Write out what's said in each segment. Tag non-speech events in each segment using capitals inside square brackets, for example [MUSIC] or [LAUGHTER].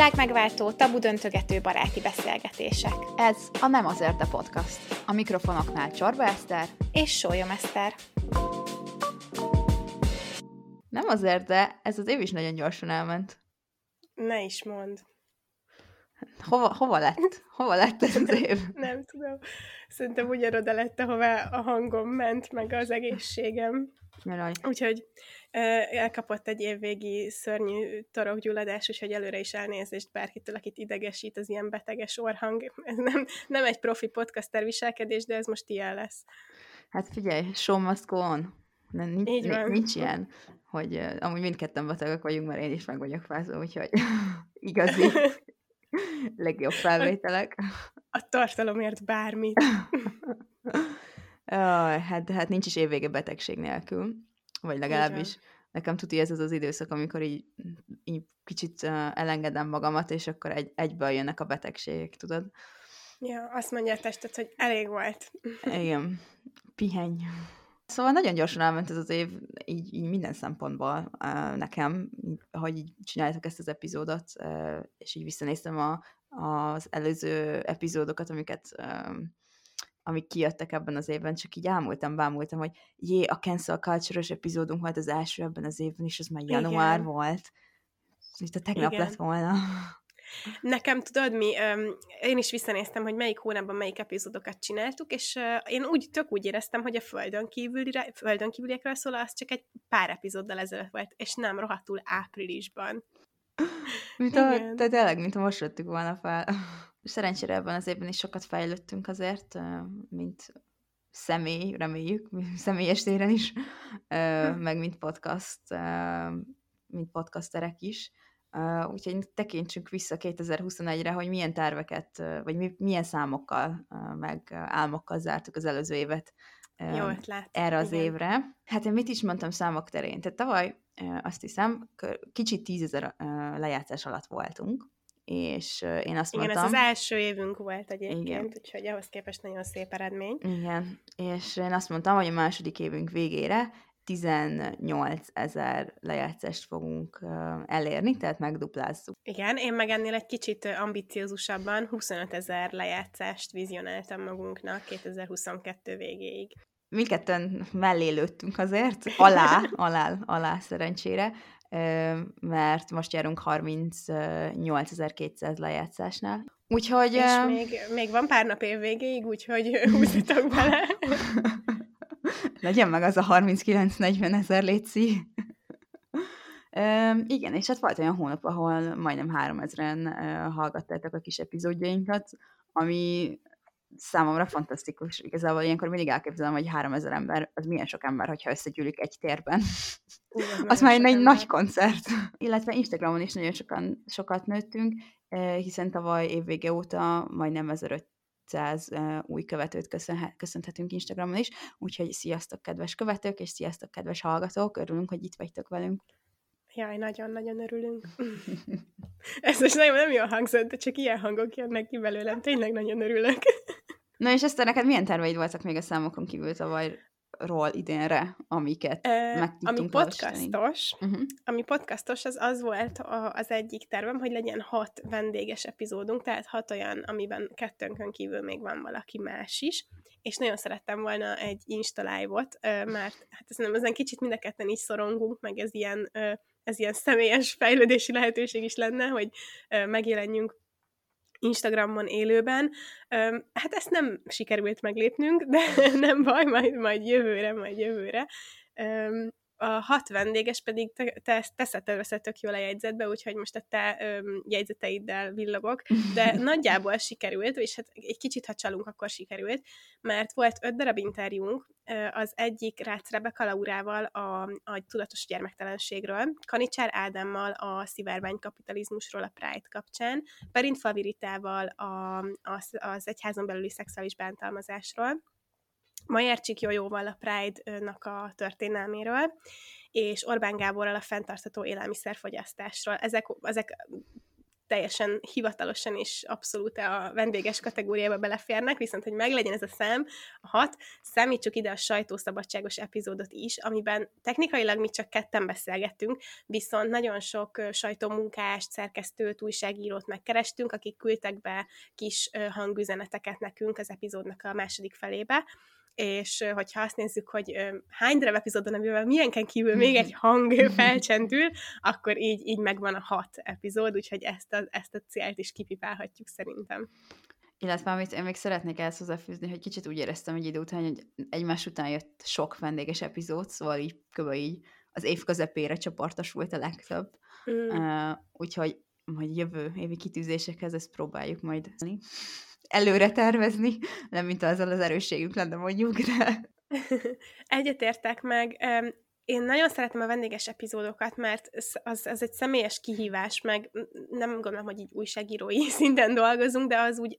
Világmegváltó, tabu döntögető baráti beszélgetések. Ez a Nem azért, de podcast. A mikrofonoknál Csorba Eszter és Sólyom Eszter. Nem azért, de ez az év is nagyon gyorsan elment. Ne is mond. Hova, hova lett? Hova lett ez az év? Nem tudom. Szerintem ugyanoda lett, ahová a hangom ment, meg az egészségem. Jaj. Úgyhogy elkapott egy évvégi szörnyű torokgyulladás, úgyhogy előre is elnézést bárkitől, akit idegesít az ilyen beteges orhang. Ez nem, nem egy profi podcaster viselkedés, de ez most ilyen lesz. Hát figyelj, show must go on. Nem, nincs, Így van. nincs ilyen, hogy amúgy mindketten betegek vagyunk, mert én is meg vagyok fázva, úgyhogy [LAUGHS] igazi [LAUGHS] legjobb felvételek. A tartalomért bármit. [LAUGHS] Jaj, hát, hát nincs is évvége betegség nélkül, vagy legalábbis nekem tuti ez az az időszak, amikor így, így kicsit elengedem magamat, és akkor egy, egyből jönnek a betegségek, tudod? Ja, azt mondja a testet, hogy elég volt. Igen, pihenj. Szóval nagyon gyorsan elment ez az év, így, így minden szempontból uh, nekem, így, ahogy így csináltak ezt az epizódot, uh, és így visszanéztem a, az előző epizódokat, amiket um, amik kijöttek ebben az évben, csak így ámultam, bámultam, hogy jé, a Cancel culture epizódunk volt az első ebben az évben, és az már január Igen. volt. Mint a tegnap Igen. lett volna. Nekem tudod mi, én is visszanéztem, hogy melyik hónapban melyik epizódokat csináltuk, és én úgy, tök úgy éreztem, hogy a földön, kívülire, földön kívüliekről szól, az csak egy pár epizóddal ezelőtt volt, és nem rohadtul áprilisban. Mint a, Igen. de tényleg, mint a most vettük volna fel. Szerencsére ebben az évben is sokat fejlődtünk azért, mint személy, reméljük, személyes téren is, ö, meg mint podcast, mint podcasterek is. Ö, Úgyhogy tekintsünk vissza 2021-re, hogy milyen terveket, vagy mi- milyen számokkal, ö, meg álmokkal zártuk az előző évet ö, Jó ötlet. erre az Igen. évre. Hát én mit is mondtam számok terén? Tehát tavaly azt hiszem, kicsit tízezer lejátszás alatt voltunk, és én azt Igen, ez mondtam... az első évünk volt egyébként, Igen. úgyhogy ahhoz képest nagyon szép eredmény. Igen, és én azt mondtam, hogy a második évünk végére 18 ezer lejátszást fogunk elérni, tehát megduplázzuk. Igen, én meg ennél egy kicsit ambiciózusabban 25 ezer lejátszást vizionáltam magunknak 2022 végéig. Mindketten mellé lőttünk azért, alá, [LAUGHS] alá, alá szerencsére, mert most járunk 38.200 lejátszásnál. Úgyhogy... És még, még van pár nap év végéig, úgyhogy húzzatok bele. [LAUGHS] Legyen meg az a 39-40 ezer létszi. Üm, igen, és hát volt olyan hónap, ahol majdnem 3000-en uh, hallgattátok a kis epizódjainkat, ami számomra fantasztikus. Igazából ilyenkor mindig elképzelem, hogy 3000 ember, az milyen sok ember, hogyha összegyűlik egy térben. Igen, az nagyon már egy ember. nagy koncert. Illetve Instagramon is nagyon sokan, sokat nőttünk, hiszen tavaly évvége óta majdnem 1500 eh, új követőt köszönhe- köszönhetünk Instagramon is, úgyhogy sziasztok, kedves követők, és sziasztok, kedves hallgatók, örülünk, hogy itt vagytok velünk. Jaj, nagyon-nagyon örülünk. [LAUGHS] Ez most nagyon nem jól hangzott, de csak ilyen hangok jönnek ki belőlem. Tényleg nagyon örülök. Na és Eszter, neked milyen terveid voltak még a számokon kívül tavalyról idénre, amiket Ö, meg ami podcastos, Uh-huh. ami podcastos, az az volt a, az egyik tervem, hogy legyen hat vendéges epizódunk, tehát hat olyan, amiben kettőnkön kívül még van valaki más is, és nagyon szerettem volna egy Insta live-ot, mert hát szerintem ezen kicsit mind a ketten így szorongunk, meg ez ilyen, ez ilyen személyes fejlődési lehetőség is lenne, hogy megjelenjünk Instagramon élőben. Hát ezt nem sikerült meglépnünk, de [LAUGHS] nem baj, majd, majd jövőre, majd jövőre. A hat vendéges pedig te, te teszed össze tök jól a jegyzetbe, úgyhogy most a te öm, jegyzeteiddel villogok, de [LAUGHS] nagyjából sikerült, és hát egy kicsit, ha csalunk, akkor sikerült, mert volt öt darab interjúnk, az egyik Rácz Rebeka Laurával a, a tudatos gyermektelenségről, Kanicsár Ádámmal a szivárvány kapitalizmusról a Pride kapcsán, Perint Faviritával a, az, az egyházon belüli szexuális bántalmazásról, Majercsik Jójóval a Pride-nak a történelméről, és Orbán Gáborral a fenntartható élelmiszerfogyasztásról. Ezek, ezek teljesen hivatalosan és abszolút a vendéges kategóriába beleférnek, viszont hogy meglegyen ez a szám, a hat, számítsuk ide a sajtószabadságos epizódot is, amiben technikailag mi csak ketten beszélgettünk, viszont nagyon sok sajtómunkást, szerkesztőt, újságírót megkerestünk, akik küldtek be kis hangüzeneteket nekünk az epizódnak a második felébe, és hogyha azt nézzük, hogy hány darab epizódon, amivel milyenken kívül még egy hang felcsendül, akkor így, így megvan a hat epizód, úgyhogy ezt a, ezt a célt is kipipálhatjuk szerintem. Illetve amit én még szeretnék ezt hozzáfűzni, hogy kicsit úgy éreztem egy idő után, hogy egymás után jött sok vendéges epizód, szóval így kb. így az év közepére csoportos volt a legtöbb. Mm. Uh, úgyhogy majd jövő évi kitűzésekhez ezt próbáljuk majd előre tervezni, nem mint azzal az erősségünk lenne mondjuk, de... [LAUGHS] Egyetértek meg. Én nagyon szeretem a vendéges epizódokat, mert az, az egy személyes kihívás, meg nem gondolom, hogy így újságírói [LAUGHS] szinten dolgozunk, de az úgy,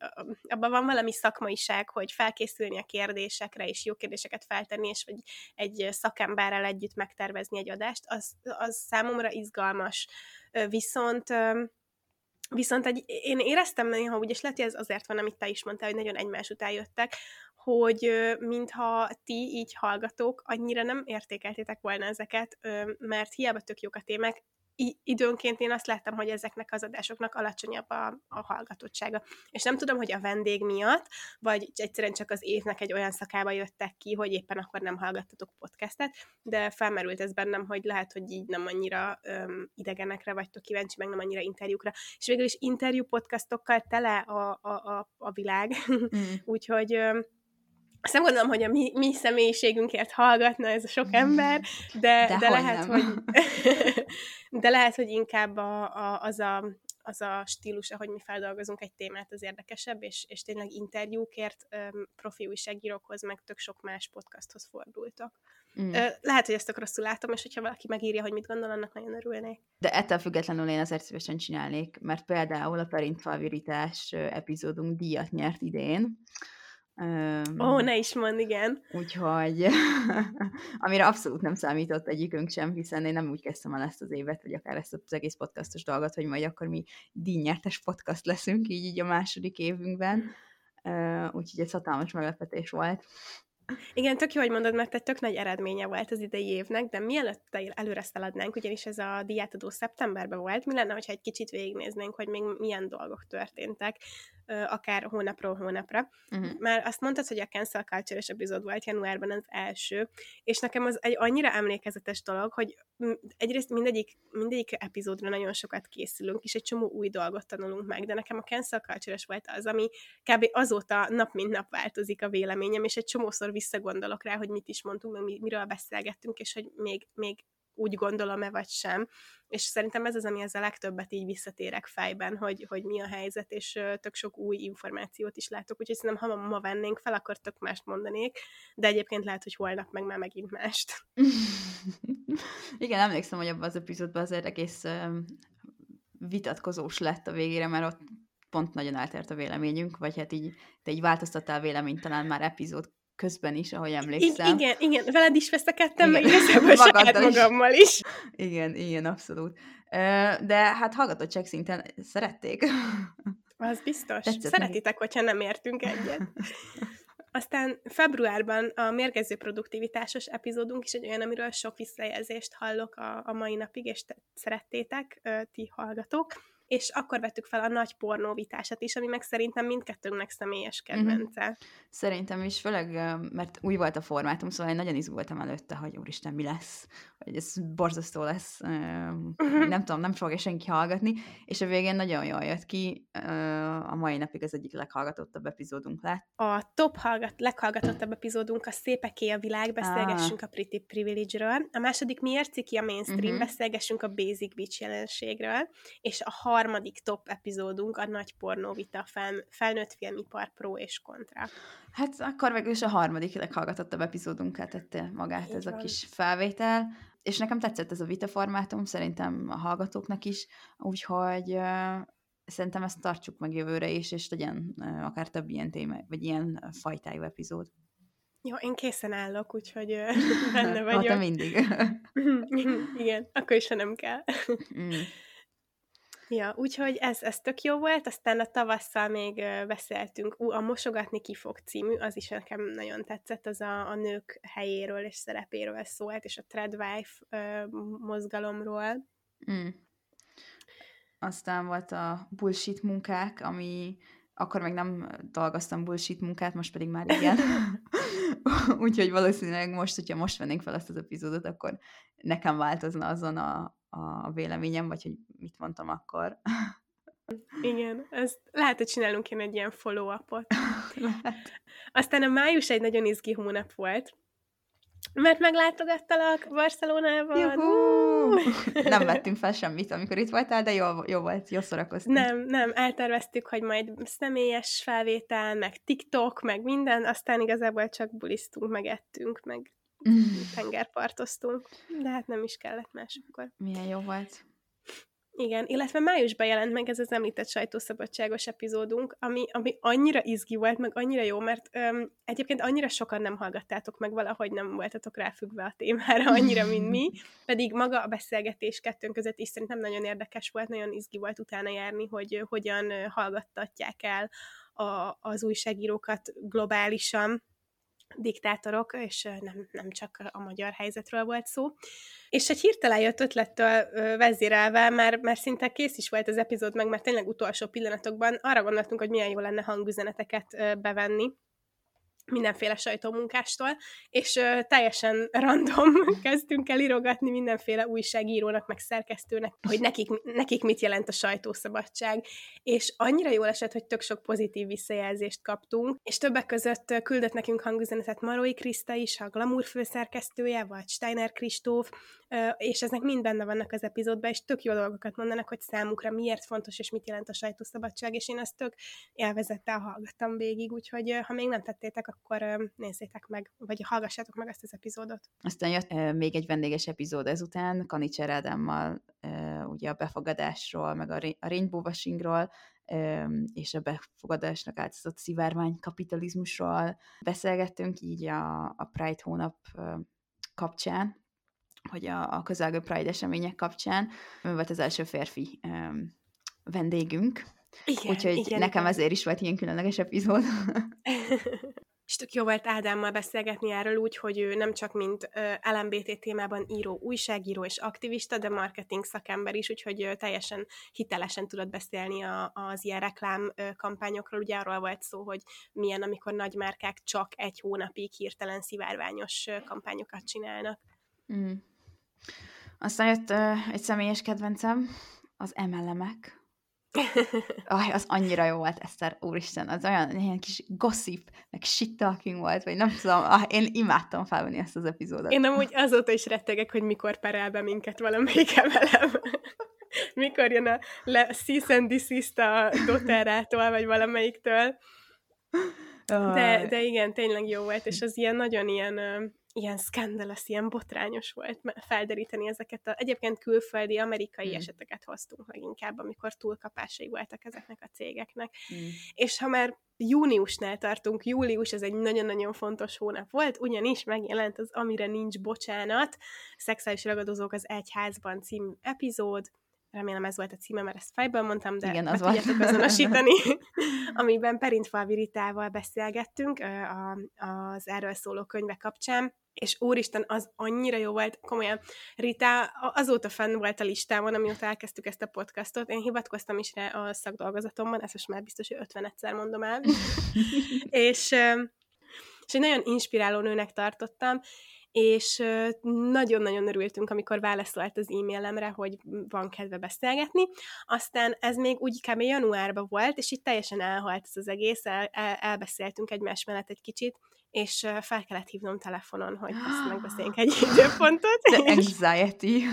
abban van valami szakmaiság, hogy felkészülni a kérdésekre, és jó kérdéseket feltenni, és vagy egy szakemberrel együtt megtervezni egy adást, az, az számomra izgalmas. Viszont Viszont egy, én éreztem néha úgy, és lehet, hogy ez azért van, amit te is mondtál, hogy nagyon egymás után jöttek, hogy mintha ti így hallgatók annyira nem értékeltétek volna ezeket, mert hiába tök jók a témák, időnként én azt láttam, hogy ezeknek az adásoknak alacsonyabb a, a hallgatottsága. És nem tudom, hogy a vendég miatt, vagy egyszerűen csak az évnek egy olyan szakába jöttek ki, hogy éppen akkor nem hallgattatok podcastet, de felmerült ez bennem, hogy lehet, hogy így nem annyira öm, idegenekre vagytok kíváncsi, meg nem annyira interjúkra. És végül is interjú podcastokkal tele a, a, a, a világ, mm. [LAUGHS] úgyhogy öm, azt nem gondolom, hogy a mi, mi személyiségünkért hallgatna ez a sok ember, de, de, de lehet, hogy [LAUGHS] de lehet, hogy inkább a, a, az, a, az a stílus, ahogy mi feldolgozunk egy témát, az érdekesebb, és, és tényleg interjúkért um, profi újságírókhoz, meg tök sok más podcasthoz fordultak. Mm. Lehet, hogy ezt akkor rosszul látom, és hogyha valaki megírja, hogy mit gondol, annak nagyon örülnék. De ettől függetlenül én azért szívesen csinálnék, mert például a Perintfalvirítás epizódunk díjat nyert idén, Ó, oh, ne is mond, igen. Úgyhogy, [LAUGHS] amire abszolút nem számított egyikünk sem, hiszen én nem úgy kezdtem el ezt az évet, vagy akár ezt az egész podcastos dolgot, hogy majd akkor mi díjnyertes podcast leszünk, így, így a második évünkben. Úgyhogy ez hatalmas meglepetés volt. Igen, tök jó, hogy mondod, mert egy tök nagy eredménye volt az idei évnek, de mielőtt előre szaladnánk, ugyanis ez a diátadó szeptemberben volt, mi lenne, hogyha egy kicsit végignéznénk, hogy még milyen dolgok történtek, akár hónapról hónapra. Uh-huh. Már azt mondtad, hogy a Cancel Culture-es epizód volt januárban az első, és nekem az egy annyira emlékezetes dolog, hogy egyrészt mindegyik, mindegyik epizódra nagyon sokat készülünk, és egy csomó új dolgot tanulunk meg, de nekem a Cancel Culture-es volt az, ami kb. azóta nap mint nap változik a véleményem, és egy csomószor visszagondolok rá, hogy mit is mondtunk, meg miről beszélgettünk, és hogy még, még úgy gondolom-e vagy sem. És szerintem ez az, ami a legtöbbet így visszatérek fejben, hogy, hogy mi a helyzet, és tök sok új információt is látok, úgyhogy szerintem ha ma vennénk fel, akkor tök mást mondanék, de egyébként lehet, hogy holnap meg már megint mást. [LAUGHS] Igen, emlékszem, hogy abban az epizódban azért egész vitatkozós lett a végére, mert ott pont nagyon eltért a véleményünk, vagy hát így te így változtattál véleményt talán már epizód közben is, ahogy emlékszem. I- igen, igen, veled is veszekedtem, meg igazából [LAUGHS] saját magammal is. Igen, igen, abszolút. De hát hallgatottság szinten szerették. [LAUGHS] Az biztos. Tetszett Szeretitek, meg. hogyha nem értünk egyet. Aztán februárban a mérgező produktivitásos epizódunk is egy olyan, amiről sok visszajelzést hallok a, a mai napig, és te szerettétek, ti hallgatók és akkor vettük fel a nagy pornóvitását is, ami meg szerintem mindkettőnknek személyes mhm. kedvence. Mm-hmm. Szerintem is, főleg, mert új volt a formátum, szóval én nagyon izgultam előtte, hogy úristen, mi lesz, hogy ez borzasztó lesz, uh-huh. nem tudom, nem fogja senki hallgatni, és a végén nagyon jól jött ki, a mai napig az egyik leghallgatottabb epizódunk lett. A top hallgat, leghallgatottabb epizódunk a Szépeké a világ, beszélgessünk ah. a Pretty Privilege-ről, a második Miért ciki a mainstream, uh-huh. beszélgessünk a Basic Beach jelenségről, és a harmadik top epizódunk a nagy pornóvita fel, felnőtt filmipar pro és kontra. Hát akkor végül is a harmadik leghallgatottabb epizódunkat tette magát Így ez van. a kis felvétel, és nekem tetszett ez a vita formátum, szerintem a hallgatóknak is, úgyhogy uh, szerintem ezt tartsuk meg jövőre is, és legyen uh, akár több ilyen téma, vagy ilyen fajtájú epizód. Jó, én készen állok, úgyhogy uh, [LAUGHS] benne vagyok. Ha, te mindig. [LAUGHS] Igen, akkor is, ha nem kell. mm. Ja, úgyhogy ez, ez tök jó volt, aztán a tavasszal még beszéltünk, a Mosogatni ki fog című, az is nekem nagyon tetszett, az a, a nők helyéről és szerepéről szólt, és a Treadwife mozgalomról. Mm. Aztán volt a bullshit munkák, ami akkor még nem dolgoztam bullshit munkát, most pedig már igen. [LAUGHS] Úgyhogy valószínűleg most, hogyha most vennénk fel ezt az epizódot, akkor nekem változna azon a, a véleményem, vagy hogy mit mondtam akkor. Igen, ezt lehet, hogy csinálunk én egy ilyen follow-upot. [LAUGHS] Aztán a május egy nagyon izgi hónap volt, mert meglátogattalak Barcelonában. Juhú! nem [LAUGHS] vettünk fel semmit, amikor itt voltál, de jó, jó volt, jó szórakoztunk. Nem, nem, elterveztük, hogy majd személyes felvétel, meg TikTok, meg minden, aztán igazából csak bulisztunk, meg ettünk, meg [LAUGHS] tengerpartoztunk, de hát nem is kellett másokkor. Milyen jó volt. Igen, illetve májusban jelent meg ez az említett sajtószabadságos epizódunk, ami, ami annyira izgi volt, meg annyira jó, mert öm, egyébként annyira sokan nem hallgattátok meg, valahogy nem voltatok ráfüggve a témára annyira, mint mi, [LAUGHS] pedig maga a beszélgetés kettőnk között is szerintem nagyon érdekes volt, nagyon izgi volt utána járni, hogy hogyan hallgattatják el a, az újságírókat globálisan, diktátorok, és nem, nem csak a magyar helyzetről volt szó. És egy hirtelen jött ötlettől vezérelve, mert, mert szinte kész is volt az epizód meg, mert tényleg utolsó pillanatokban arra gondoltunk, hogy milyen jó lenne hangüzeneteket bevenni, mindenféle sajtómunkástól, és ö, teljesen random [LAUGHS] kezdtünk el írogatni mindenféle újságírónak, meg szerkesztőnek, hogy nekik, nekik mit jelent a sajtószabadság, és annyira jól esett, hogy tök sok pozitív visszajelzést kaptunk, és többek között küldött nekünk hangüzenetet Marói Kriszta is, a Glamour főszerkesztője, vagy Steiner Kristóf, és ezek mind benne vannak az epizódban, és tök jó dolgokat mondanak, hogy számukra miért fontos, és mit jelent a sajtószabadság, és én ezt tök élvezettel hallgattam végig, úgyhogy ha még nem tettétek, akkor nézzétek meg, vagy hallgassátok meg ezt az epizódot. Aztán jött még egy vendéges epizód ezután, Kanicser Ádámmal ugye a befogadásról, meg a rainbow washingról, és a befogadásnak átadott szivárvány kapitalizmusról beszélgettünk így a, a Pride hónap kapcsán, hogy a, a közelgő Pride események kapcsán ő volt az első férfi um, vendégünk, igen, Úgyhogy igen, nekem igen. ezért is volt ilyen különleges epizód. [LAUGHS] és tök jó volt Ádámmal beszélgetni erről úgy, hogy ő nem csak mint LMBT témában író, újságíró és aktivista, de marketing szakember is, úgyhogy teljesen hitelesen tudott beszélni a, az ilyen reklám kampányokról. Ugye arról volt szó, hogy milyen, amikor nagymárkák csak egy hónapig hirtelen szivárványos kampányokat csinálnak. Mm. Aztán jött uh, egy személyes kedvencem, az emelemek. Aj, az annyira jó volt, Eszter, úristen, az olyan ilyen kis gossip, meg shit talking volt, vagy nem tudom, ah, én imádtam felvenni ezt az epizódot. Én amúgy azóta is rettegek, hogy mikor perel be minket valamelyik emelem. [LAUGHS] mikor jön a le, cease and desist a doterától, vagy valamelyiktől. De, de igen, tényleg jó volt, és az ilyen nagyon ilyen ilyen skandalous, ilyen botrányos volt felderíteni ezeket a, egyébként külföldi, amerikai mm. eseteket hoztunk meg inkább, amikor túlkapásai voltak ezeknek a cégeknek. Mm. És ha már júniusnál tartunk, július, ez egy nagyon-nagyon fontos hónap volt, ugyanis megjelent az Amire nincs bocsánat, Szexuális ragadozók az egyházban című epizód, remélem ez volt a címe, mert ezt fejből mondtam, de Igen, az tudjátok azonosítani, [LAUGHS] amiben Perintfalvi Ritával beszélgettünk a, az erről szóló könyve kapcsán, és úristen, az annyira jó volt, komolyan, Rita azóta fenn volt a listámon, amióta elkezdtük ezt a podcastot, én hivatkoztam is rá a szakdolgozatomban, ezt most már biztos, hogy 50 egyszer mondom el, [LAUGHS] és, és egy nagyon inspiráló nőnek tartottam, és nagyon-nagyon örültünk, amikor válaszolt az e-mailemre, hogy van kedve beszélgetni. Aztán ez még úgy kb. januárban volt, és itt teljesen elhalt ez az egész, el, el, elbeszéltünk egymás mellett egy kicsit, és fel kellett hívnom telefonon, hogy ezt megbeszéljünk [GASPS] egy időpontot. The anxiety.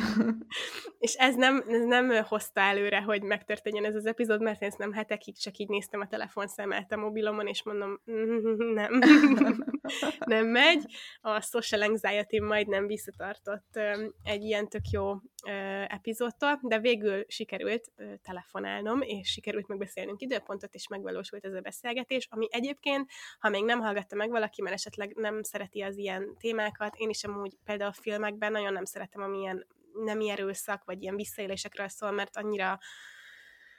[LAUGHS] és ez nem, ez nem hozta előre, hogy megtörténjen ez az epizód, mert én ezt nem hetekig csak így néztem a telefonszámát a mobilomon, és mondom, nem, [LAUGHS] nem megy. A social anxiety majdnem visszatartott egy ilyen tök jó epizódtól, de végül sikerült telefonálnom, és sikerült megbeszélnünk időpontot, és megvalósult ez a beszélgetés, ami egyébként, ha még nem hallgatta meg valaki, mert esetleg nem szereti az ilyen témákat, én is amúgy például a filmekben nagyon nem szeretem, amilyen nem erőszak, vagy ilyen visszaélésekről szól, mert annyira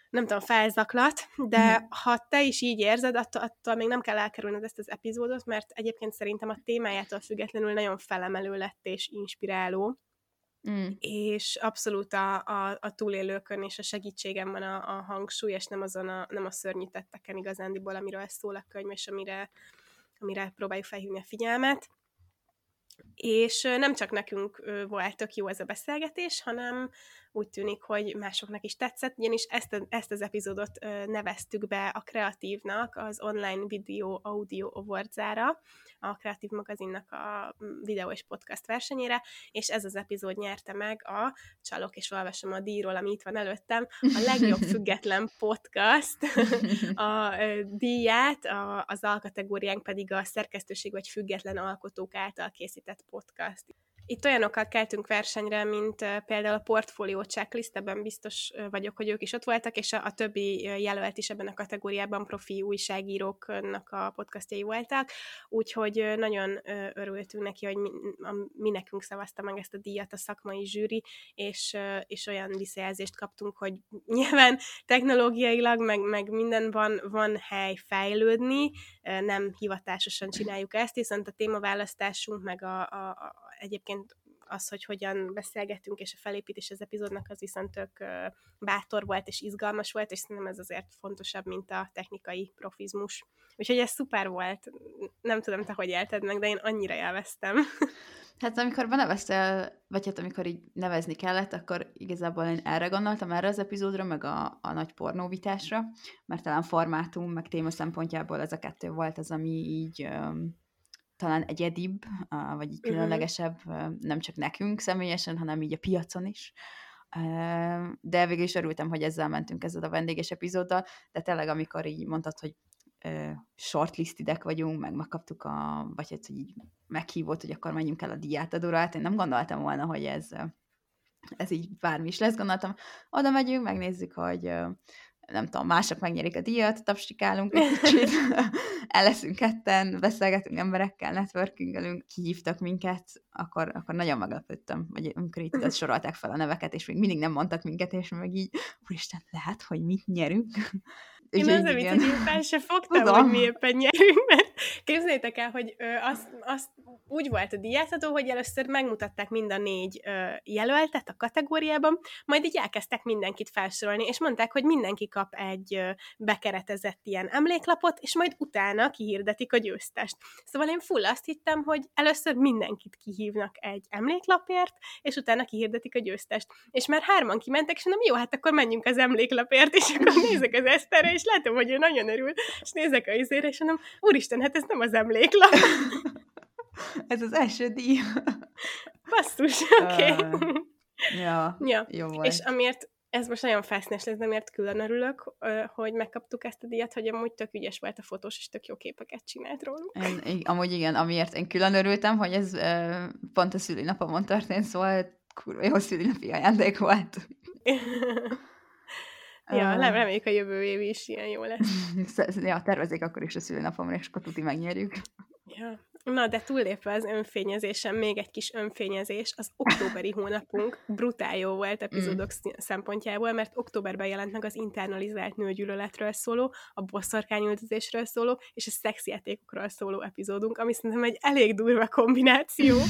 nem tudom, felzaklat, de hmm. ha te is így érzed, attól, attól még nem kell elkerülned ezt az epizódot, mert egyébként szerintem a témájától függetlenül nagyon felemelő lett és inspiráló. Mm. és abszolút a, a, a túlélőkön és a segítségem van a, a hangsúly, és nem azon a, nem a szörnyítetteken igazándiból, amiről szól a könyv, és amire, amire próbáljuk felhívni a figyelmet. És nem csak nekünk volt tök jó ez a beszélgetés, hanem úgy tűnik, hogy másoknak is tetszett, ugyanis ezt, a, ezt az epizódot neveztük be a kreatívnak az online video audio awardzára, a Kreatív Magazinnak a videó és podcast versenyére, és ez az epizód nyerte meg a Csalok és olvasom a díjról, ami itt van előttem, a legjobb [LAUGHS] független podcast [LAUGHS] a díját, a, az alkategóriánk pedig a szerkesztőség vagy független alkotók által készített podcast. Itt olyanokkal keltünk versenyre, mint például a portfólió checklist, ebben biztos vagyok, hogy ők is ott voltak, és a, a többi jelölt is ebben a kategóriában profi újságíróknak a podcastjai voltak, úgyhogy nagyon örültünk neki, hogy mi, a, mi nekünk szavazta meg ezt a díjat a szakmai zsűri, és, és olyan visszajelzést kaptunk, hogy [LAUGHS] nyilván technológiailag, meg, meg minden van, van hely fejlődni, nem hivatásosan csináljuk ezt, viszont a témaválasztásunk, meg a, a, egyébként az, hogy hogyan beszélgetünk, és a felépítés az epizódnak az viszont tök bátor volt, és izgalmas volt, és szerintem ez azért fontosabb, mint a technikai profizmus. Úgyhogy ez szuper volt. Nem tudom, te hogy élted meg, de én annyira élveztem. [LAUGHS] Hát amikor beneveztél, vagy hát amikor így nevezni kellett, akkor igazából én erre gondoltam, erre az epizódra, meg a, a nagy pornóvitásra, mert talán formátum, meg téma szempontjából ez a kettő volt az, ami így um, talán egyedibb, vagy így különlegesebb, nem csak nekünk személyesen, hanem így a piacon is. De végül is örültem, hogy ezzel mentünk ezzel a vendéges epizóddal, de tényleg amikor így mondtad, hogy shortlistidek vagyunk, meg megkaptuk a, vagy hát, hogy így meghívott, hogy akkor menjünk el a diátadóra, hát én nem gondoltam volna, hogy ez, ez így bármi is lesz, gondoltam, oda megyünk, megnézzük, hogy nem tudom, mások megnyerik a díjat, tapsikálunk egy kicsit, [LAUGHS] el leszünk ketten, beszélgetünk emberekkel, networkingelünk, kihívtak minket, akkor, akkor nagyon meglepődtem, vagy amikor itt [LAUGHS] sorolták fel a neveket, és még mindig nem mondtak minket, és meg így, úristen, lehet, hogy mit nyerünk? Én az, amit én fel se fogtam, Tudom. hogy mi éppen nyerünk, mert képzeljétek el, hogy ö, azt, azt úgy volt a díjátadó, hogy először megmutatták mind a négy ö, jelöltet a kategóriában, majd így elkezdtek mindenkit felsorolni, és mondták, hogy mindenki kap egy ö, bekeretezett ilyen emléklapot, és majd utána kihirdetik a győztest. Szóval én full azt hittem, hogy először mindenkit kihívnak egy emléklapért, és utána kihirdetik a győztest. És már hárman kimentek, és mondom, jó, hát akkor menjünk az emléklapért, és akkor [LAUGHS] nézek az Eszterre, és látom, hogy ő nagyon örül, és nézek a izére, és mondom, úristen, hát ez nem az emléklap. [LAUGHS] ez az első díj. Basszus, oké. Okay. Uh, ja, ja, jó volt. És amiért ez most nagyon fesznes lesz, de miért külön örülök, hogy megkaptuk ezt a díjat, hogy amúgy tök ügyes volt a fotós, és tök jó képeket csinált róluk. Én, amúgy igen, amiért én külön örültem, hogy ez pont a szülinapomon történt, szóval kurva jó szülinapi ajándék volt. [LAUGHS] Ja, nem, reméljük a jövő év is ilyen jó lesz. [LAUGHS] ja, tervezik akkor is a szülőnapomra, és akkor tuti megnyerjük. Ja. Na, de túllépve az önfényezésen, még egy kis önfényezés, az októberi hónapunk brutál jó volt epizódok mm. szempontjából, mert októberben jelent meg az internalizált nőgyűlöletről szóló, a bosszorkányüldözésről szóló, és a szexjátékokról szóló epizódunk, ami szerintem egy elég durva kombináció. [LAUGHS]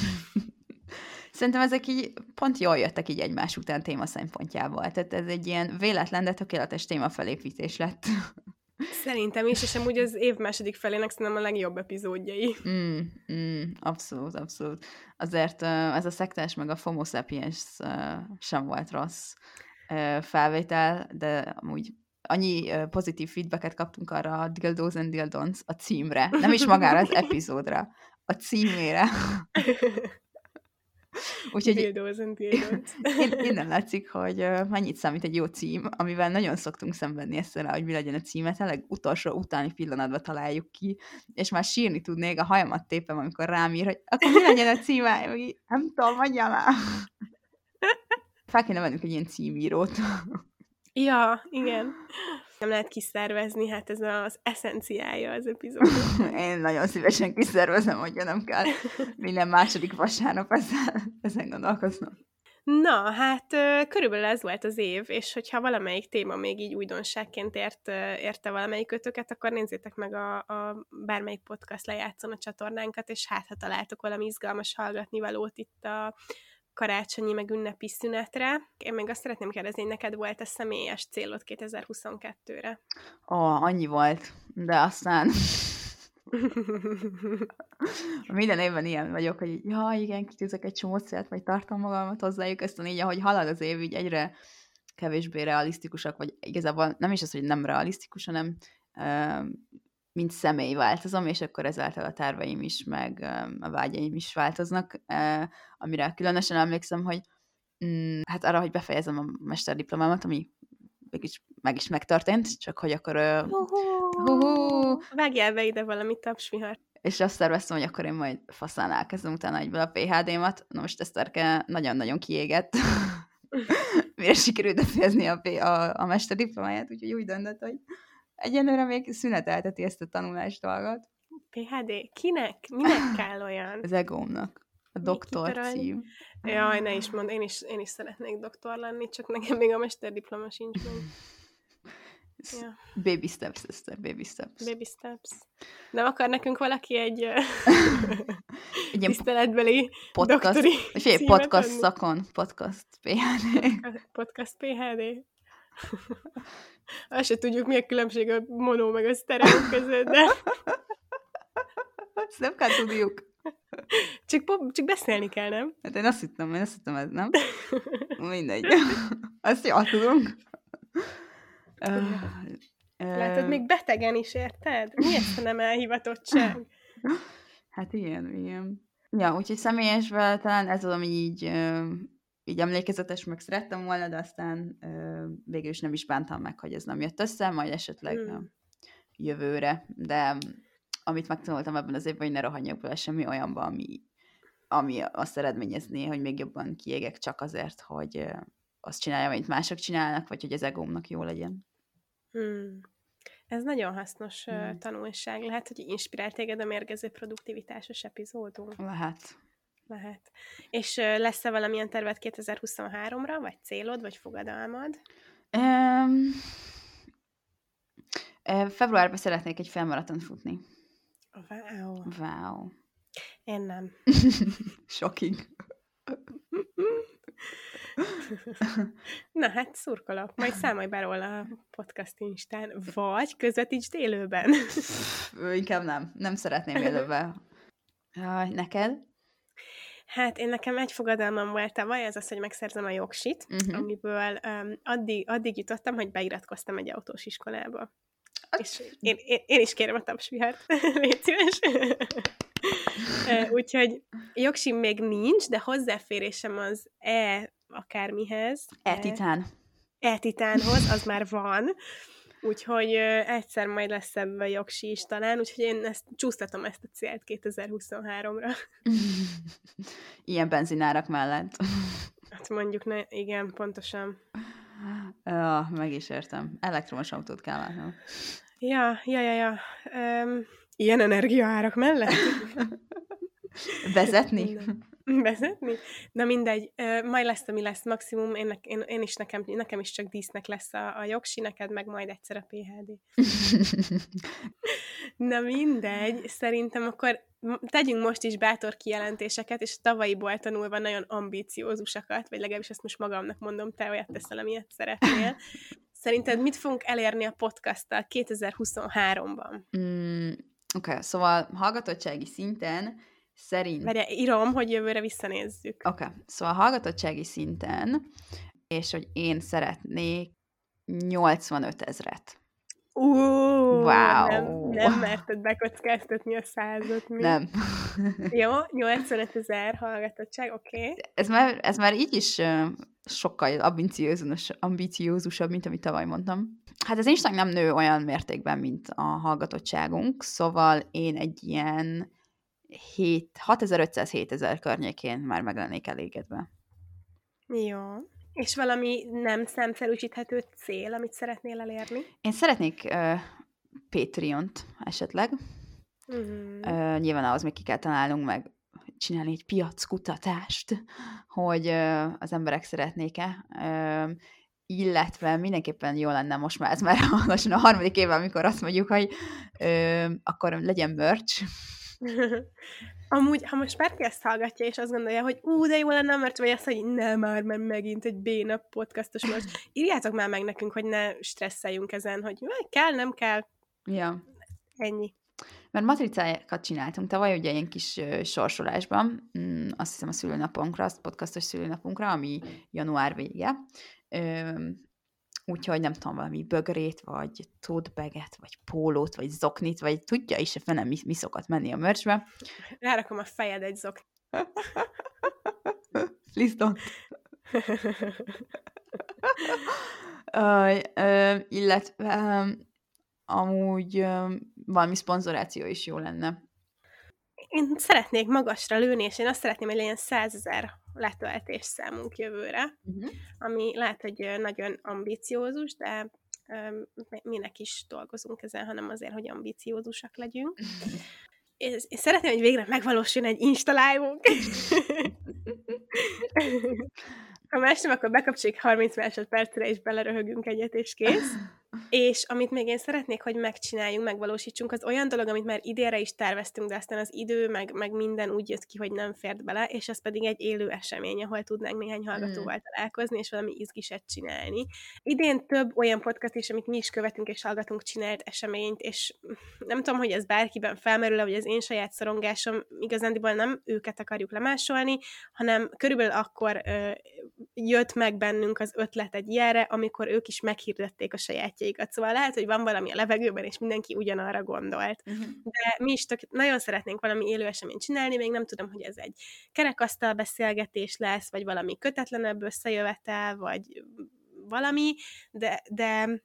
Szerintem ezek így pont jól jöttek így egymás után téma szempontjából. Tehát ez egy ilyen véletlen, de tökéletes témafelépítés lett. Szerintem is, és amúgy az év második felének szerintem a legjobb epizódjai. Mm, mm, abszolút, abszolút. Azért ez a szektás meg a FOMO sapiens sem volt rossz felvétel, de amúgy annyi pozitív feedbacket kaptunk arra a Dildos and Dildons a címre, nem is magára az [LAUGHS] epizódra, a címére. [LAUGHS] Úgyhogy [LAUGHS] én, innen látszik, hogy mennyit számít egy jó cím, amivel nagyon szoktunk szenvedni rá, hogy mi legyen a címe, tényleg utolsó utáni pillanatban találjuk ki, és már sírni tudnék, a hajamat tépem, amikor rám ír, hogy akkor mi legyen a címe, nem tudom, mondja már. Fel kéne vennünk egy ilyen címírót. Ja, igen nem lehet kiszervezni, hát ez az eszenciája az epizódnak. [LAUGHS] Én nagyon szívesen kiszervezem, hogyha nem kell minden második vasárnap ezen, ezen gondolkoznom. Na, hát körülbelül ez volt az év, és hogyha valamelyik téma még így újdonságként ért, érte valamelyik kötöket, akkor nézzétek meg a, a bármelyik podcast lejátszon a csatornánkat, és hát ha találtok valami izgalmas hallgatni valót itt a karácsonyi meg ünnepi szünetre. Én még azt szeretném kérdezni, hogy neked volt a személyes célod 2022-re? Ó, annyi volt, de aztán [LAUGHS] minden évben ilyen vagyok, hogy ja, igen, kitűzök egy csomó célt, vagy tartom magamat hozzájuk, aztán így, ahogy halad az év, így egyre kevésbé realisztikusak, vagy igazából nem is az, hogy nem realisztikus, hanem mint személy változom, és akkor ezáltal a terveim is, meg a vágyaim is változnak, amire különösen emlékszem, hogy mm, hát arra, hogy befejezem a mesterdiplomámat, ami mégis meg is megtörtént, csak hogy akkor... Uh, Vágjál be ide valami tapsvihar. És azt terveztem, hogy akkor én majd faszán elkezdem utána egyből a PHD-mat. Na most Eszterke nagyon-nagyon kiégett. [LAUGHS] Mire sikerült befejezni a, a, a mesterdiplomáját, úgyhogy úgy döntött, hogy egyenlőre még szünetelteti ezt a tanulást dolgot. PHD? Kinek? Minek kell olyan? [LAUGHS] Az egómnak. A doktor cím. Jaj, ne is mond, én is, én is szeretnék doktor lenni, csak nekem még a mesterdiploma sincs meg. [LAUGHS] Ja. Baby steps, sister, baby steps. Baby steps. Nem akar nekünk valaki egy, [LAUGHS] egy tiszteletbeli podcast, doktori egy podcast adni? szakon, podcast PHD. Podcast PHD. Azt se tudjuk, mi a különbség a mono meg a sztereó között, de... Ezt nem kell tudjuk. Csak, csak beszélni kell, nem? Hát én azt hittem, én azt hittem, ez nem. Mindegy. Azt jól tudunk. Látod, még betegen is érted? Mi ezt a nem elhivatottság? Hát igen, igen. Ja, úgyhogy személyesvel talán ez az, ami így, így emlékezetes, meg szerettem volna, de aztán végül is nem is bántam meg, hogy ez nem jött össze, majd esetleg hmm. jövőre. De amit megtanultam ebben az évben, hogy ne rohanjak bele semmi olyanba, ami, ami azt eredményezné, hogy még jobban kiégek csak azért, hogy azt csinálja, amit mások csinálnak, vagy hogy az egómnak jó legyen. Hmm. Ez nagyon hasznos hmm. tanulság. Lehet, hogy inspirál téged a mérgező produktivitásos epizódunk. Lehet. Lehet. És lesz-e valamilyen tervet 2023-ra, vagy célod, vagy fogadalmad? Um, februárban szeretnék egy felmaraton futni. Wow. Wow. Én nem. [LAUGHS] Shocking. Na hát szurkolok, majd számolj be róla a podcast instán, vagy közvetítsd élőben. Inkább nem, nem szeretném élőben. Neked? Hát én nekem egy fogadalmam volt tavaly, az az, hogy megszerzem a jogsit, uh-huh. amiből um, addig, addig jutottam, hogy beiratkoztam egy autós iskolába. És én, én, én is kérem a tapsvihart, [LAUGHS] légy szíves. Úgyhogy jogsim még nincs, de hozzáférésem az E akármihez. E-titán. E-titánhoz, az már van. Úgyhogy egyszer majd lesz ebben jogsi is talán, úgyhogy én ezt csúsztatom ezt a célt 2023-ra. [LAUGHS] Ilyen benzinárak mellett. [LAUGHS] Hát mondjuk, ne, igen, pontosan. Ja, meg is értem. Elektromos autót kell látnom. Ja, ja, ja, ja. Um, ilyen energiaárak mellett? [LAUGHS] Vezetni? Vezetni? Na mindegy, majd lesz, ami lesz maximum, én, én, én is nekem, nekem is csak dísznek lesz a, a jogsi, neked meg majd egyszer a PHD. Na mindegy, szerintem akkor tegyünk most is bátor kijelentéseket, és tavalyiból tanulva nagyon ambíciózusakat, vagy legalábbis ezt most magamnak mondom, te olyat teszel, amilyet szeretnél. Szerinted mit fogunk elérni a podcasttal 2023-ban? Mm, Oké, okay, szóval hallgatottsági szinten szerint... Várja, írom, hogy jövőre visszanézzük. Oké, okay. szóval hallgatottsági szinten, és hogy én szeretnék 85 ezret. Uh, wow. Nem, nem merted bekockáztatni a százat. Mi? Nem. Jó, 85 ezer hallgatottság, oké. Okay. Ez, már, ez már így is sokkal ambiciózus, ambiciózusabb, mint amit tavaly mondtam. Hát az Instagram nem nő olyan mértékben, mint a hallgatottságunk, szóval én egy ilyen 6500-7000 környékén már meg lennék elégedve. Jó. És valami nem szemszerűsíthető cél, amit szeretnél elérni? Én szeretnék uh, Patreon-t esetleg. Uh-huh. Uh, nyilván ahhoz még ki kell találnunk, meg csinálni egy piackutatást, hogy az emberek szeretnék-e, illetve mindenképpen jó lenne most már, ez már [LAUGHS] lassan a harmadik éve, amikor azt mondjuk, hogy akkor legyen merch, [LAUGHS] Amúgy, ha most bárki ezt hallgatja, és azt gondolja, hogy ú, de jó lenne, mert vagy azt, hogy nem már, mert megint egy béna podcastos most, [CLEARS THROAT] írjátok már meg nekünk, hogy ne stresszeljünk ezen, hogy kell, nem kell. Ja. Ennyi. Mert matricákat csináltunk tavaly, ugye ilyen kis sorsolásban, mm, azt hiszem a szülőnapunkra, a podcastos szülőnapunkra, ami január vége. Úgyhogy nem tudom, valami bögrét, vagy totebaget, vagy pólót, vagy zoknit, vagy tudja is, hogy nem mi, mi szokott menni a merchbe. Rárakom a fejed egy zok. Please [LAUGHS] don't. uh, uh, illetve um, amúgy um, valami szponzoráció is jó lenne. Én szeretnék magasra lőni, és én azt szeretném, hogy legyen százezer letöltés számunk jövőre, uh-huh. ami lehet, hogy nagyon ambiciózus, de minek is dolgozunk ezen, hanem azért, hogy ambiciózusak legyünk. [LAUGHS] Én, én szeretném, hogy végre megvalósuljon egy Insta live [LAUGHS] Ha más nem, akkor bekapcsoljuk 30 másodpercre, és beleröhögünk egyet, és kész. [LAUGHS] És amit még én szeretnék, hogy megcsináljunk, megvalósítsunk, az olyan dolog, amit már idénre is terveztünk, de aztán az idő, meg, meg minden úgy jött ki, hogy nem fért bele, és ez pedig egy élő esemény, ahol tudnánk néhány hallgatóval mm. találkozni, és valami izgiset csinálni. Idén több olyan podcast is, amit mi is követünk és hallgatunk, csinált eseményt, és nem tudom, hogy ez bárkiben felmerül vagy az én saját szorongásom, igazándiból nem őket akarjuk lemásolni, hanem körülbelül akkor ö, jött meg bennünk az ötlet egy ilyenre, amikor ők is meghirdették a sajátjaikat. Szóval lehet, hogy van valami a levegőben, és mindenki ugyanarra gondolt. Uh-huh. De mi is tök, nagyon szeretnénk valami élő eseményt csinálni, még nem tudom, hogy ez egy kerekasztal beszélgetés lesz, vagy valami kötetlenebb összejövetel, vagy valami, de, de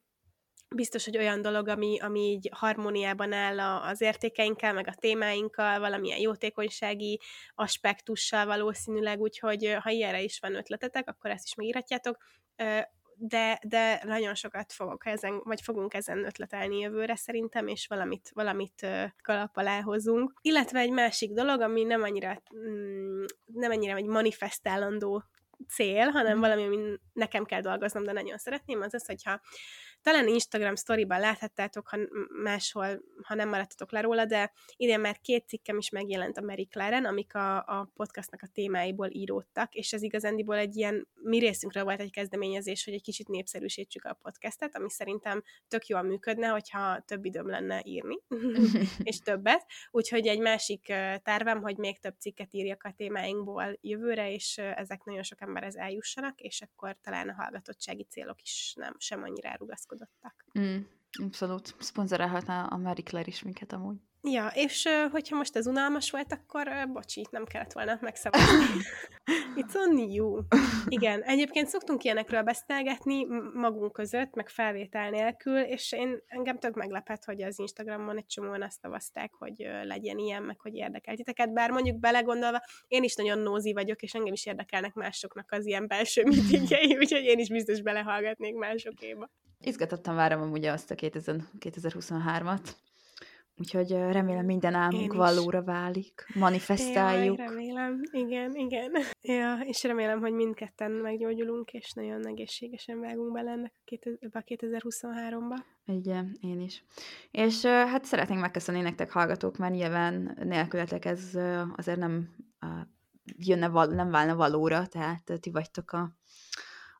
biztos, hogy olyan dolog, ami, ami így harmóniában áll az értékeinkkel, meg a témáinkkal, valamilyen jótékonysági aspektussal valószínűleg, úgyhogy ha ilyenre is van ötletetek, akkor ezt is megírhatjátok de, de nagyon sokat fogok ezen, vagy fogunk ezen ötletelni jövőre szerintem, és valamit, valamit kalap alá hozunk. Illetve egy másik dolog, ami nem annyira, mm, nem annyira egy manifestálandó cél, hanem mm. valami, ami nekem kell dolgoznom, de nagyon szeretném, az az, hogyha talán Instagram storyban láthattátok, ha máshol, ha nem maradtatok le róla, de idén már két cikkem is megjelent a Mary Claren, amik a, a podcastnak a témáiból íródtak, és ez igazándiból egy ilyen, mi részünkről volt egy kezdeményezés, hogy egy kicsit népszerűsítsük a podcastet, ami szerintem tök jól működne, hogyha több időm lenne írni, [LAUGHS] és többet. Úgyhogy egy másik tervem, hogy még több cikket írjak a témáinkból jövőre, és ezek nagyon sok emberhez eljussanak, és akkor talán a hallgatottsági célok is nem sem annyira elrugaszkodottak. Mm, abszolút. Szponzorálhatná a Mary Claire is minket amúgy. Ja, és hogyha most ez unalmas volt, akkor bocsi, nem kellett volna megszavazni. [LAUGHS] It's on you. Igen, egyébként szoktunk ilyenekről beszélgetni magunk között, meg felvétel nélkül, és én engem tök meglepett, hogy az Instagramon egy csomóan azt szavazták, hogy legyen ilyen, meg hogy érdekel titeket, bár mondjuk belegondolva, én is nagyon nózi vagyok, és engem is érdekelnek másoknak az ilyen belső [LAUGHS] meetingjei, úgyhogy én is biztos belehallgatnék másokéba. Izgatottan várom amúgy azt a 2023-at. Úgyhogy remélem minden álmunk valóra válik, manifestáljuk. Jaj, remélem, igen, igen. Ja, és remélem, hogy mindketten meggyógyulunk, és nagyon egészségesen vágunk bele ennek a 2023-ba. Igen, én is. És hát szeretnénk megköszönni nektek hallgatók, mert nyilván nélkületek ez azért nem jönne, nem válna valóra, tehát ti vagytok a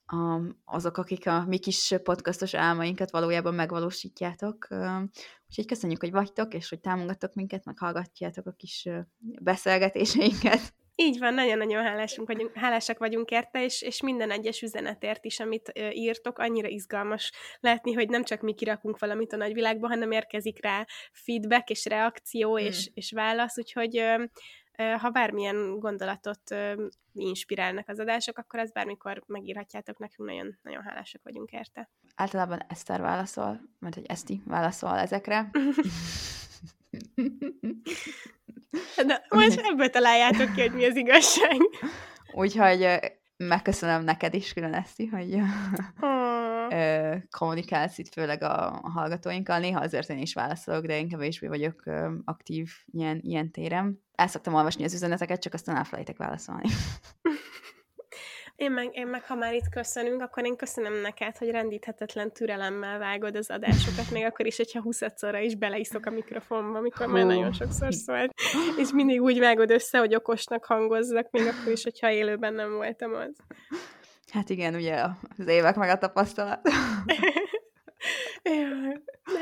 a, azok, akik a mi kis podcastos álmainkat valójában megvalósítjátok. Úgyhogy köszönjük, hogy vagytok, és hogy támogattok minket, meg hallgatjátok a kis beszélgetéseinket. Így van, nagyon-nagyon hálásunk vagyunk, hálásak vagyunk érte, és, és minden egyes üzenetért is, amit ö, írtok, annyira izgalmas látni, hogy nem csak mi kirakunk valamit a nagyvilágba, hanem érkezik rá feedback és reakció mm. és, és válasz, úgyhogy ö, ha bármilyen gondolatot inspirálnak az adások, akkor ezt bármikor megírhatjátok nekünk, nagyon, nagyon hálásak vagyunk érte. Általában Eszter válaszol, mert hogy Eszti válaszol ezekre. [LAUGHS] De most ebből találjátok ki, hogy mi az igazság. Úgyhogy megköszönöm neked is külön Eszti, hogy... kommunikálsz itt főleg a, a hallgatóinkkal. Néha azért én is válaszolok, de én kevésbé vagyok ö, aktív ilyen, ilyen téren. El szoktam olvasni az üzeneteket, csak aztán elfelejtek válaszolni. [LAUGHS] Én meg, én meg, ha már itt köszönünk, akkor én köszönöm neked, hogy rendíthetetlen türelemmel vágod az adásokat, még akkor is, hogyha 20 is beleiszok a mikrofonba, amikor már nagyon sokszor szólt, és mindig úgy vágod össze, hogy okosnak hangozzak, még akkor is, hogyha élőben nem voltam az. Hát igen, ugye az évek meg a tapasztalat. [LAUGHS]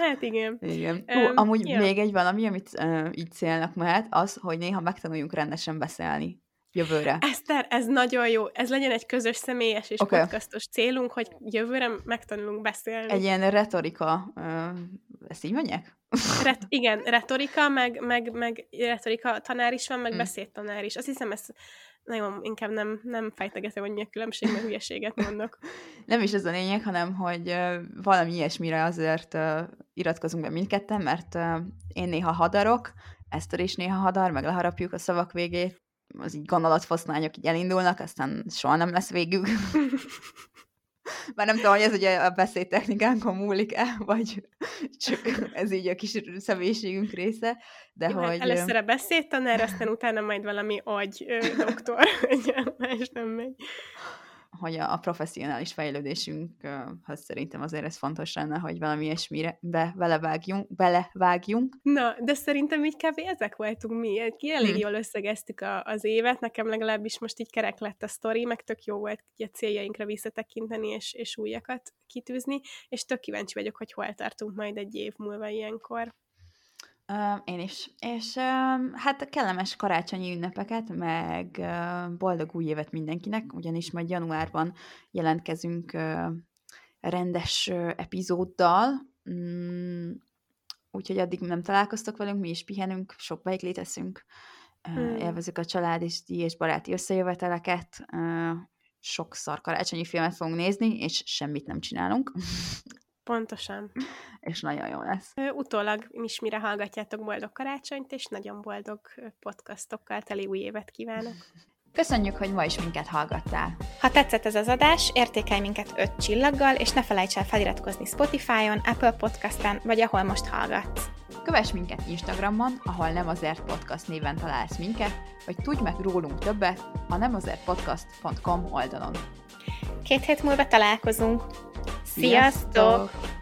hát igen. Igen. Hú, um, amúgy ja. még egy valami, amit uh, így célnak mehet, az, hogy néha megtanuljunk rendesen beszélni jövőre. Eszter, ez nagyon jó. Ez legyen egy közös személyes és okay. podcastos célunk, hogy jövőre megtanulunk beszélni. Egy ilyen retorika, ezt így mondják? Ret- igen, retorika, meg, meg, meg retorika tanár is van, meg mm. beszédtanár is. Azt hiszem, ezt nagyon inkább nem, nem fejtegetem, hogy mi a különbség, mert hülyeséget mondok. [LAUGHS] nem is ez a lényeg, hanem, hogy valami ilyesmire azért iratkozunk be mindketten, mert én néha hadarok, Eszter is néha hadar, meg leharapjuk a szavak végét, az így gondolatfoszlányok így elindulnak, aztán soha nem lesz végük. [LAUGHS] Már nem tudom, hogy ez ugye a beszédtechnikánkon múlik-e, vagy csak ez így a kis személyiségünk része, de Jó, hát hogy... Először a beszédtanár, aztán utána majd valami agy ö, doktor, [LAUGHS] más nem megy hogy a, a professzionális fejlődésünkhöz szerintem azért ez fontos lenne, hogy valami ilyesmire be, belevágjunk, belevágjunk. Na, de szerintem így kb. ezek voltunk mi. Ki elég hmm. jól összegeztük a, az évet, nekem legalábbis most így kerek lett a sztori, meg tök jó volt a céljainkra visszatekinteni, és, és újakat kitűzni, és tök kíváncsi vagyok, hogy hol tartunk majd egy év múlva ilyenkor. Én is. És hát kellemes karácsonyi ünnepeket, meg boldog új évet mindenkinek, ugyanis majd januárban jelentkezünk rendes epizóddal, mm, úgyhogy addig nem találkoztok velünk, mi is pihenünk, sok bejét teszünk, uh, hmm. élvezük a család és és baráti összejöveteleket, sokszor karácsonyi filmet fogunk nézni, és semmit nem csinálunk. [LAUGHS] Pontosan. És nagyon jó lesz. Utólag is mire hallgatjátok boldog karácsonyt, és nagyon boldog podcastokkal teli új évet kívánok. Köszönjük, hogy ma is minket hallgattál. Ha tetszett ez az adás, értékelj minket 5 csillaggal, és ne felejts el feliratkozni Spotify-on, Apple Podcast-en, vagy ahol most hallgatsz. Kövess minket Instagramon, ahol nem azért podcast néven találsz minket, vagy tudj meg rólunk többet a nemazertpodcast.com oldalon. Két hét múlva találkozunk. Sziasztok! Sziasztok!